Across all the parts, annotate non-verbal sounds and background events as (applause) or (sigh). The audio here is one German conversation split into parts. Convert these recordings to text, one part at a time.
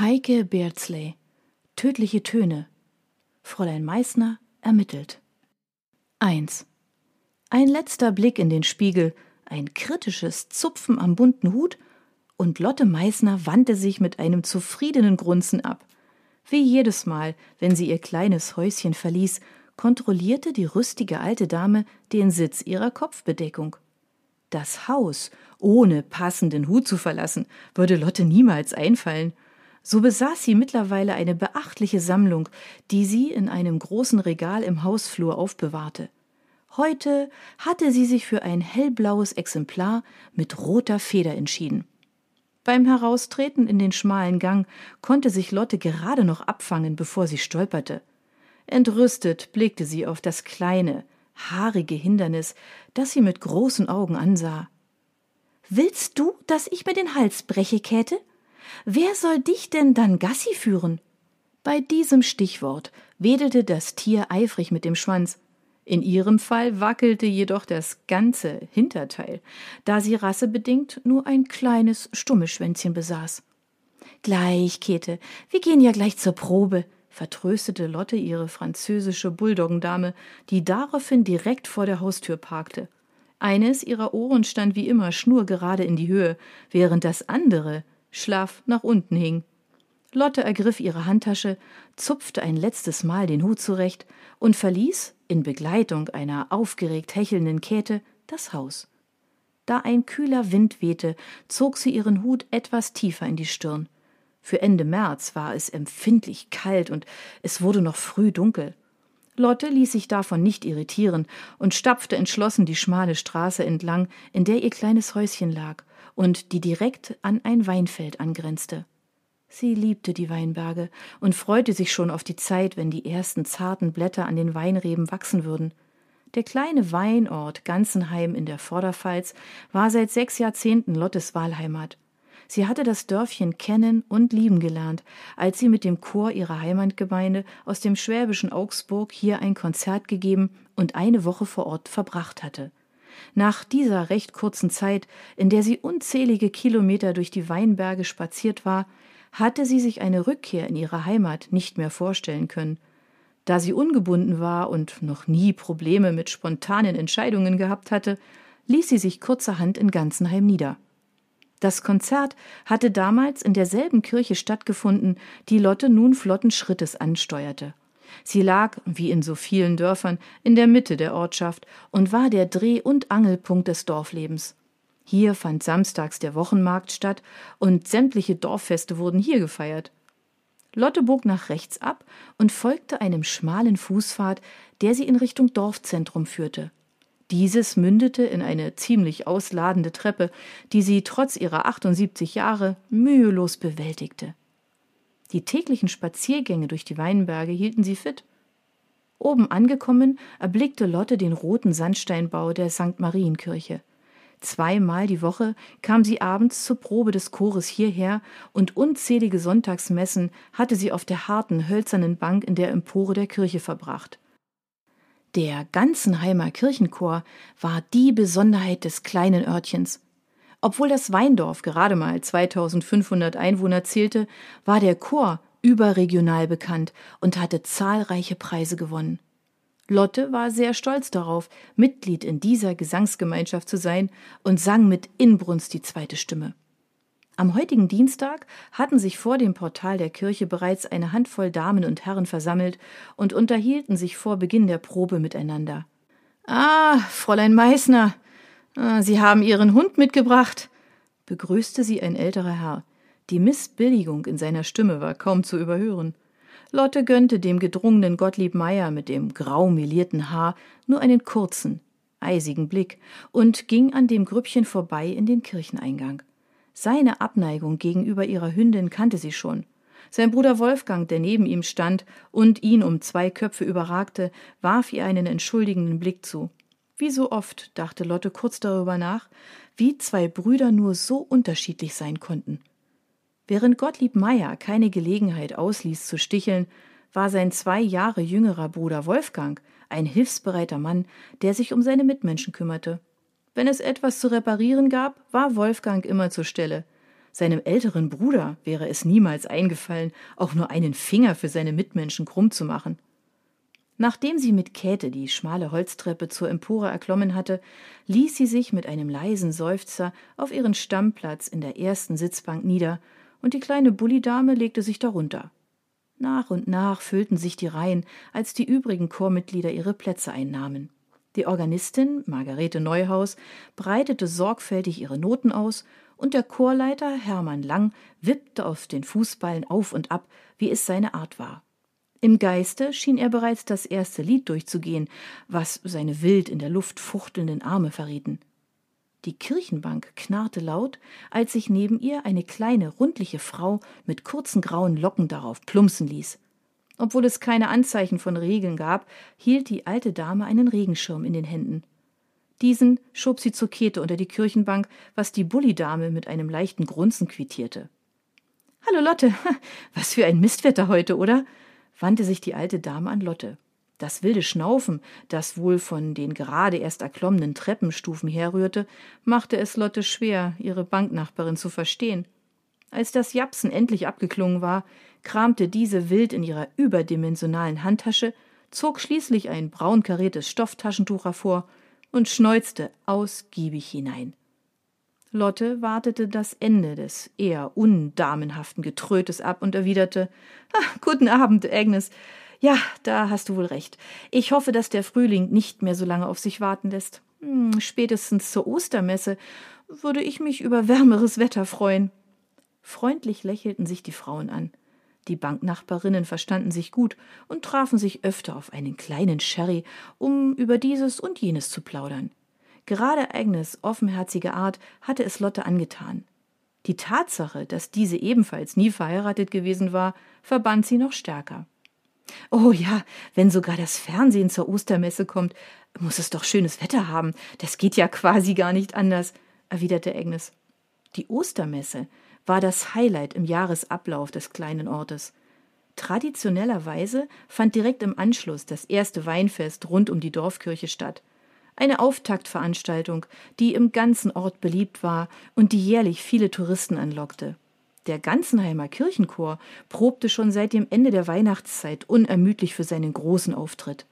Heike Beardsley. Tödliche Töne. Fräulein Meißner ermittelt. 1. Ein letzter Blick in den Spiegel, ein kritisches Zupfen am bunten Hut, und Lotte Meißner wandte sich mit einem zufriedenen Grunzen ab. Wie jedes Mal, wenn sie ihr kleines Häuschen verließ, kontrollierte die rüstige alte Dame den Sitz ihrer Kopfbedeckung. Das Haus ohne passenden Hut zu verlassen, würde Lotte niemals einfallen. So besaß sie mittlerweile eine beachtliche Sammlung, die sie in einem großen Regal im Hausflur aufbewahrte. Heute hatte sie sich für ein hellblaues Exemplar mit roter Feder entschieden. Beim Heraustreten in den schmalen Gang konnte sich Lotte gerade noch abfangen, bevor sie stolperte. Entrüstet blickte sie auf das kleine, haarige Hindernis, das sie mit großen Augen ansah. Willst du, dass ich mir den Hals breche, Käthe? Wer soll dich denn dann Gassi führen? Bei diesem Stichwort wedelte das Tier eifrig mit dem Schwanz. In ihrem Fall wackelte jedoch das ganze Hinterteil, da sie rassebedingt nur ein kleines, stummes Schwänzchen besaß. Gleich, Käthe, wir gehen ja gleich zur Probe, vertröstete Lotte ihre französische Bulldoggendame, die daraufhin direkt vor der Haustür parkte. Eines ihrer Ohren stand wie immer schnurgerade in die Höhe, während das andere schlaff nach unten hing. Lotte ergriff ihre Handtasche, zupfte ein letztes Mal den Hut zurecht und verließ, in Begleitung einer aufgeregt hechelnden Käthe, das Haus. Da ein kühler Wind wehte, zog sie ihren Hut etwas tiefer in die Stirn. Für Ende März war es empfindlich kalt und es wurde noch früh dunkel. Lotte ließ sich davon nicht irritieren und stapfte entschlossen die schmale Straße entlang, in der ihr kleines Häuschen lag und die direkt an ein Weinfeld angrenzte. Sie liebte die Weinberge und freute sich schon auf die Zeit, wenn die ersten zarten Blätter an den Weinreben wachsen würden. Der kleine Weinort Ganzenheim in der Vorderpfalz war seit sechs Jahrzehnten Lottes Wahlheimat. Sie hatte das Dörfchen kennen und lieben gelernt, als sie mit dem Chor ihrer Heimatgemeinde aus dem schwäbischen Augsburg hier ein Konzert gegeben und eine Woche vor Ort verbracht hatte. Nach dieser recht kurzen Zeit, in der sie unzählige Kilometer durch die Weinberge spaziert war, hatte sie sich eine Rückkehr in ihre Heimat nicht mehr vorstellen können. Da sie ungebunden war und noch nie Probleme mit spontanen Entscheidungen gehabt hatte, ließ sie sich kurzerhand in Ganzenheim nieder. Das Konzert hatte damals in derselben Kirche stattgefunden, die Lotte nun flotten Schrittes ansteuerte. Sie lag, wie in so vielen Dörfern, in der Mitte der Ortschaft und war der Dreh- und Angelpunkt des Dorflebens. Hier fand samstags der Wochenmarkt statt und sämtliche Dorffeste wurden hier gefeiert. Lotte bog nach rechts ab und folgte einem schmalen Fußpfad, der sie in Richtung Dorfzentrum führte. Dieses mündete in eine ziemlich ausladende Treppe, die sie trotz ihrer 78 Jahre mühelos bewältigte. Die täglichen Spaziergänge durch die Weinberge hielten sie fit. Oben angekommen, erblickte Lotte den roten Sandsteinbau der St. Marienkirche. Zweimal die Woche kam sie abends zur Probe des Chores hierher und unzählige Sonntagsmessen hatte sie auf der harten, hölzernen Bank in der Empore der Kirche verbracht. Der Ganzenheimer Kirchenchor war die Besonderheit des kleinen Örtchens. Obwohl das Weindorf gerade mal 2500 Einwohner zählte, war der Chor überregional bekannt und hatte zahlreiche Preise gewonnen. Lotte war sehr stolz darauf, Mitglied in dieser Gesangsgemeinschaft zu sein und sang mit Inbrunst die zweite Stimme. Am heutigen Dienstag hatten sich vor dem Portal der Kirche bereits eine Handvoll Damen und Herren versammelt und unterhielten sich vor Beginn der Probe miteinander. Ah, Fräulein Meißner, Sie haben Ihren Hund mitgebracht, begrüßte sie ein älterer Herr. Die Missbilligung in seiner Stimme war kaum zu überhören. Lotte gönnte dem gedrungenen Gottlieb Meier mit dem grau melierten Haar nur einen kurzen, eisigen Blick und ging an dem Grüppchen vorbei in den Kircheneingang. Seine Abneigung gegenüber ihrer Hündin kannte sie schon. Sein Bruder Wolfgang, der neben ihm stand und ihn um zwei Köpfe überragte, warf ihr einen entschuldigenden Blick zu. Wie so oft, dachte Lotte kurz darüber nach, wie zwei Brüder nur so unterschiedlich sein konnten. Während Gottlieb Meyer keine Gelegenheit ausließ zu sticheln, war sein zwei Jahre jüngerer Bruder Wolfgang ein hilfsbereiter Mann, der sich um seine Mitmenschen kümmerte. Wenn es etwas zu reparieren gab, war Wolfgang immer zur Stelle. Seinem älteren Bruder wäre es niemals eingefallen, auch nur einen Finger für seine Mitmenschen krumm zu machen. Nachdem sie mit Käthe die schmale Holztreppe zur Empore erklommen hatte, ließ sie sich mit einem leisen Seufzer auf ihren Stammplatz in der ersten Sitzbank nieder, und die kleine Bullidame legte sich darunter. Nach und nach füllten sich die Reihen, als die übrigen Chormitglieder ihre Plätze einnahmen. Die Organistin, Margarete Neuhaus, breitete sorgfältig ihre Noten aus, und der Chorleiter, Hermann Lang, wippte auf den Fußballen auf und ab, wie es seine Art war. Im Geiste schien er bereits das erste Lied durchzugehen, was seine wild in der Luft fuchtelnden Arme verrieten. Die Kirchenbank knarrte laut, als sich neben ihr eine kleine, rundliche Frau mit kurzen grauen Locken darauf plumpsen ließ. Obwohl es keine Anzeichen von Regeln gab, hielt die alte Dame einen Regenschirm in den Händen. Diesen schob sie zur Kete unter die Kirchenbank, was die Bullidame mit einem leichten Grunzen quittierte. Hallo Lotte, (laughs) was für ein Mistwetter heute, oder? Wandte sich die alte Dame an Lotte. Das wilde Schnaufen, das wohl von den gerade erst erklommenen Treppenstufen herrührte, machte es Lotte schwer, ihre Banknachbarin zu verstehen. Als das Japsen endlich abgeklungen war, kramte diese wild in ihrer überdimensionalen Handtasche, zog schließlich ein braun kariertes Stofftaschentuch hervor und schneuzte ausgiebig hinein. Lotte wartete das Ende des eher undamenhaften Getrötes ab und erwiderte Ach, Guten Abend, Agnes. Ja, da hast du wohl recht. Ich hoffe, dass der Frühling nicht mehr so lange auf sich warten lässt. Hm, spätestens zur Ostermesse würde ich mich über wärmeres Wetter freuen. Freundlich lächelten sich die Frauen an. Die Banknachbarinnen verstanden sich gut und trafen sich öfter auf einen kleinen Sherry, um über dieses und jenes zu plaudern. Gerade Agnes offenherzige Art hatte es Lotte angetan. Die Tatsache, dass diese ebenfalls nie verheiratet gewesen war, verband sie noch stärker. Oh ja, wenn sogar das Fernsehen zur Ostermesse kommt, muss es doch schönes Wetter haben. Das geht ja quasi gar nicht anders, erwiderte Agnes. Die Ostermesse war das Highlight im Jahresablauf des kleinen Ortes. Traditionellerweise fand direkt im Anschluss das erste Weinfest rund um die Dorfkirche statt eine Auftaktveranstaltung, die im ganzen Ort beliebt war und die jährlich viele Touristen anlockte. Der Ganzenheimer Kirchenchor probte schon seit dem Ende der Weihnachtszeit unermüdlich für seinen großen Auftritt.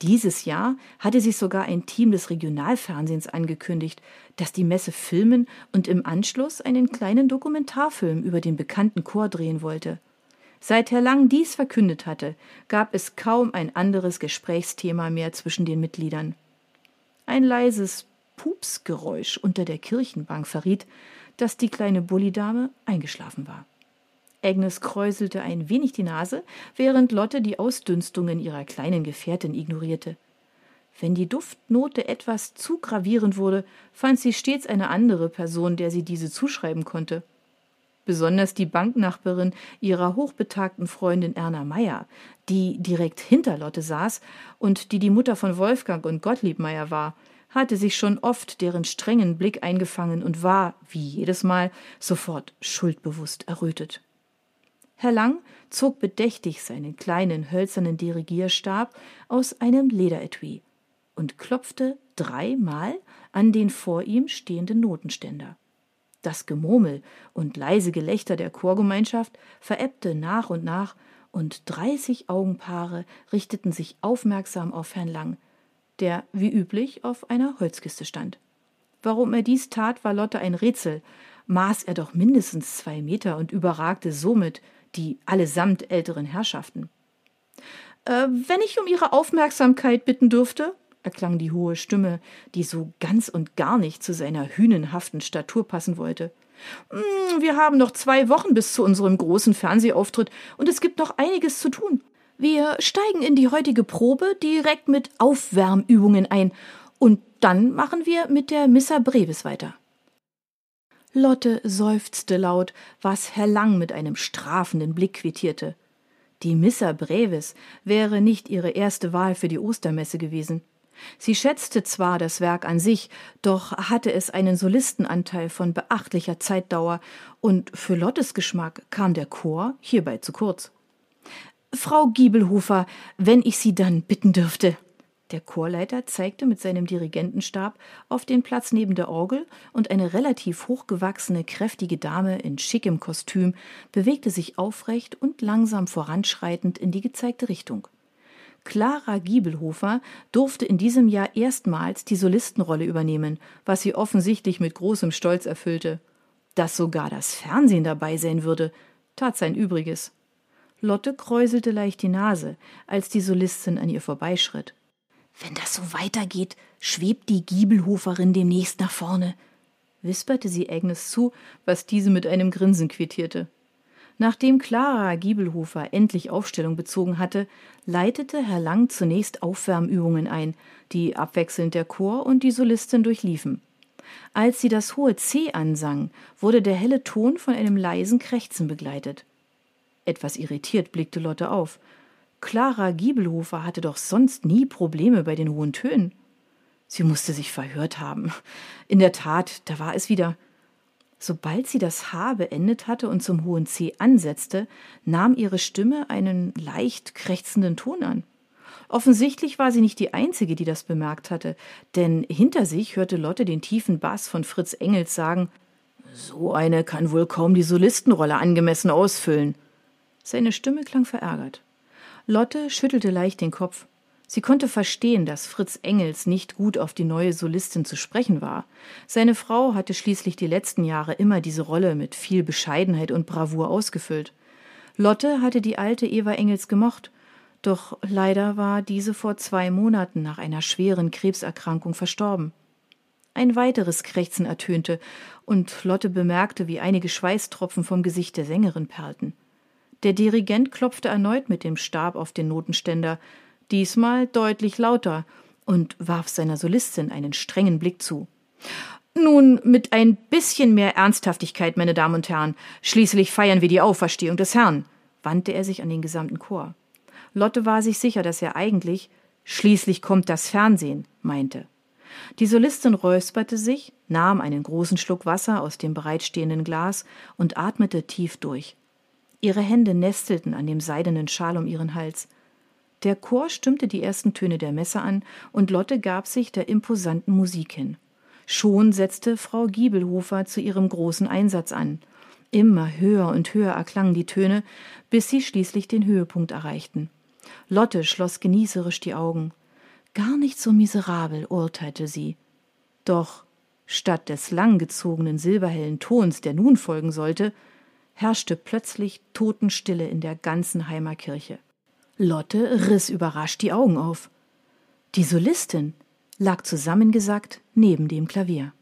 Dieses Jahr hatte sich sogar ein Team des Regionalfernsehens angekündigt, das die Messe filmen und im Anschluss einen kleinen Dokumentarfilm über den bekannten Chor drehen wollte. Seit Herr Lang dies verkündet hatte, gab es kaum ein anderes Gesprächsthema mehr zwischen den Mitgliedern. Ein leises Pupsgeräusch unter der Kirchenbank verriet, dass die kleine Bullidame eingeschlafen war. Agnes kräuselte ein wenig die Nase, während Lotte die Ausdünstungen ihrer kleinen Gefährtin ignorierte. Wenn die Duftnote etwas zu gravierend wurde, fand sie stets eine andere Person, der sie diese zuschreiben konnte. Besonders die Banknachbarin ihrer hochbetagten Freundin Erna Meyer, die direkt hinter Lotte saß und die die Mutter von Wolfgang und Gottlieb Meyer war, hatte sich schon oft deren strengen Blick eingefangen und war, wie jedes Mal, sofort schuldbewusst errötet. Herr Lang zog bedächtig seinen kleinen hölzernen Dirigierstab aus einem Lederetui und klopfte dreimal an den vor ihm stehenden Notenständer. Das Gemurmel und leise Gelächter der Chorgemeinschaft verebbte nach und nach, und dreißig Augenpaare richteten sich aufmerksam auf Herrn Lang, der wie üblich auf einer Holzkiste stand. Warum er dies tat, war Lotte ein Rätsel, maß er doch mindestens zwei Meter und überragte somit die allesamt älteren Herrschaften. Äh, wenn ich um Ihre Aufmerksamkeit bitten dürfte, erklang die hohe Stimme, die so ganz und gar nicht zu seiner hünenhaften Statur passen wollte. Hm, wir haben noch zwei Wochen bis zu unserem großen Fernsehauftritt und es gibt noch einiges zu tun. Wir steigen in die heutige Probe direkt mit Aufwärmübungen ein und dann machen wir mit der Missa Brevis weiter. Lotte seufzte laut, was Herr Lang mit einem strafenden Blick quittierte. Die Missa Brevis wäre nicht ihre erste Wahl für die Ostermesse gewesen. Sie schätzte zwar das Werk an sich, doch hatte es einen Solistenanteil von beachtlicher Zeitdauer, und für Lottes Geschmack kam der Chor hierbei zu kurz. Frau Giebelhofer, wenn ich Sie dann bitten dürfte. Der Chorleiter zeigte mit seinem Dirigentenstab auf den Platz neben der Orgel und eine relativ hochgewachsene, kräftige Dame in schickem Kostüm bewegte sich aufrecht und langsam voranschreitend in die gezeigte Richtung. Clara Giebelhofer durfte in diesem Jahr erstmals die Solistenrolle übernehmen, was sie offensichtlich mit großem Stolz erfüllte. Dass sogar das Fernsehen dabei sein würde, tat sein Übriges. Lotte kräuselte leicht die Nase, als die Solistin an ihr vorbeischritt. Wenn das so weitergeht, schwebt die Giebelhoferin demnächst nach vorne, wisperte sie Agnes zu, was diese mit einem Grinsen quittierte. Nachdem Clara Giebelhofer endlich Aufstellung bezogen hatte, leitete Herr Lang zunächst Aufwärmübungen ein, die abwechselnd der Chor und die Solistin durchliefen. Als sie das hohe C ansang, wurde der helle Ton von einem leisen Krächzen begleitet. Etwas irritiert blickte Lotte auf. Clara Giebelhofer hatte doch sonst nie Probleme bei den hohen Tönen. Sie musste sich verhört haben. In der Tat, da war es wieder. Sobald sie das H beendet hatte und zum hohen C ansetzte, nahm ihre Stimme einen leicht krächzenden Ton an. Offensichtlich war sie nicht die Einzige, die das bemerkt hatte, denn hinter sich hörte Lotte den tiefen Bass von Fritz Engels sagen So eine kann wohl kaum die Solistenrolle angemessen ausfüllen. Seine Stimme klang verärgert. Lotte schüttelte leicht den Kopf. Sie konnte verstehen, dass Fritz Engels nicht gut auf die neue Solistin zu sprechen war. Seine Frau hatte schließlich die letzten Jahre immer diese Rolle mit viel Bescheidenheit und Bravour ausgefüllt. Lotte hatte die alte Eva Engels gemocht, doch leider war diese vor zwei Monaten nach einer schweren Krebserkrankung verstorben. Ein weiteres Krächzen ertönte, und Lotte bemerkte, wie einige Schweißtropfen vom Gesicht der Sängerin perlten. Der Dirigent klopfte erneut mit dem Stab auf den Notenständer, diesmal deutlich lauter, und warf seiner Solistin einen strengen Blick zu. Nun, mit ein bisschen mehr Ernsthaftigkeit, meine Damen und Herren. Schließlich feiern wir die Auferstehung des Herrn, wandte er sich an den gesamten Chor. Lotte war sich sicher, dass er eigentlich Schließlich kommt das Fernsehen, meinte. Die Solistin räusperte sich, nahm einen großen Schluck Wasser aus dem bereitstehenden Glas und atmete tief durch. Ihre Hände nestelten an dem seidenen Schal um ihren Hals. Der Chor stimmte die ersten Töne der Messe an, und Lotte gab sich der imposanten Musik hin. Schon setzte Frau Giebelhofer zu ihrem großen Einsatz an. Immer höher und höher erklangen die Töne, bis sie schließlich den Höhepunkt erreichten. Lotte schloss genießerisch die Augen. Gar nicht so miserabel, urteilte sie. Doch statt des langgezogenen silberhellen Tons, der nun folgen sollte, herrschte plötzlich Totenstille in der ganzen Heimerkirche. Lotte riss überrascht die Augen auf. Die Solistin lag zusammengesackt neben dem Klavier.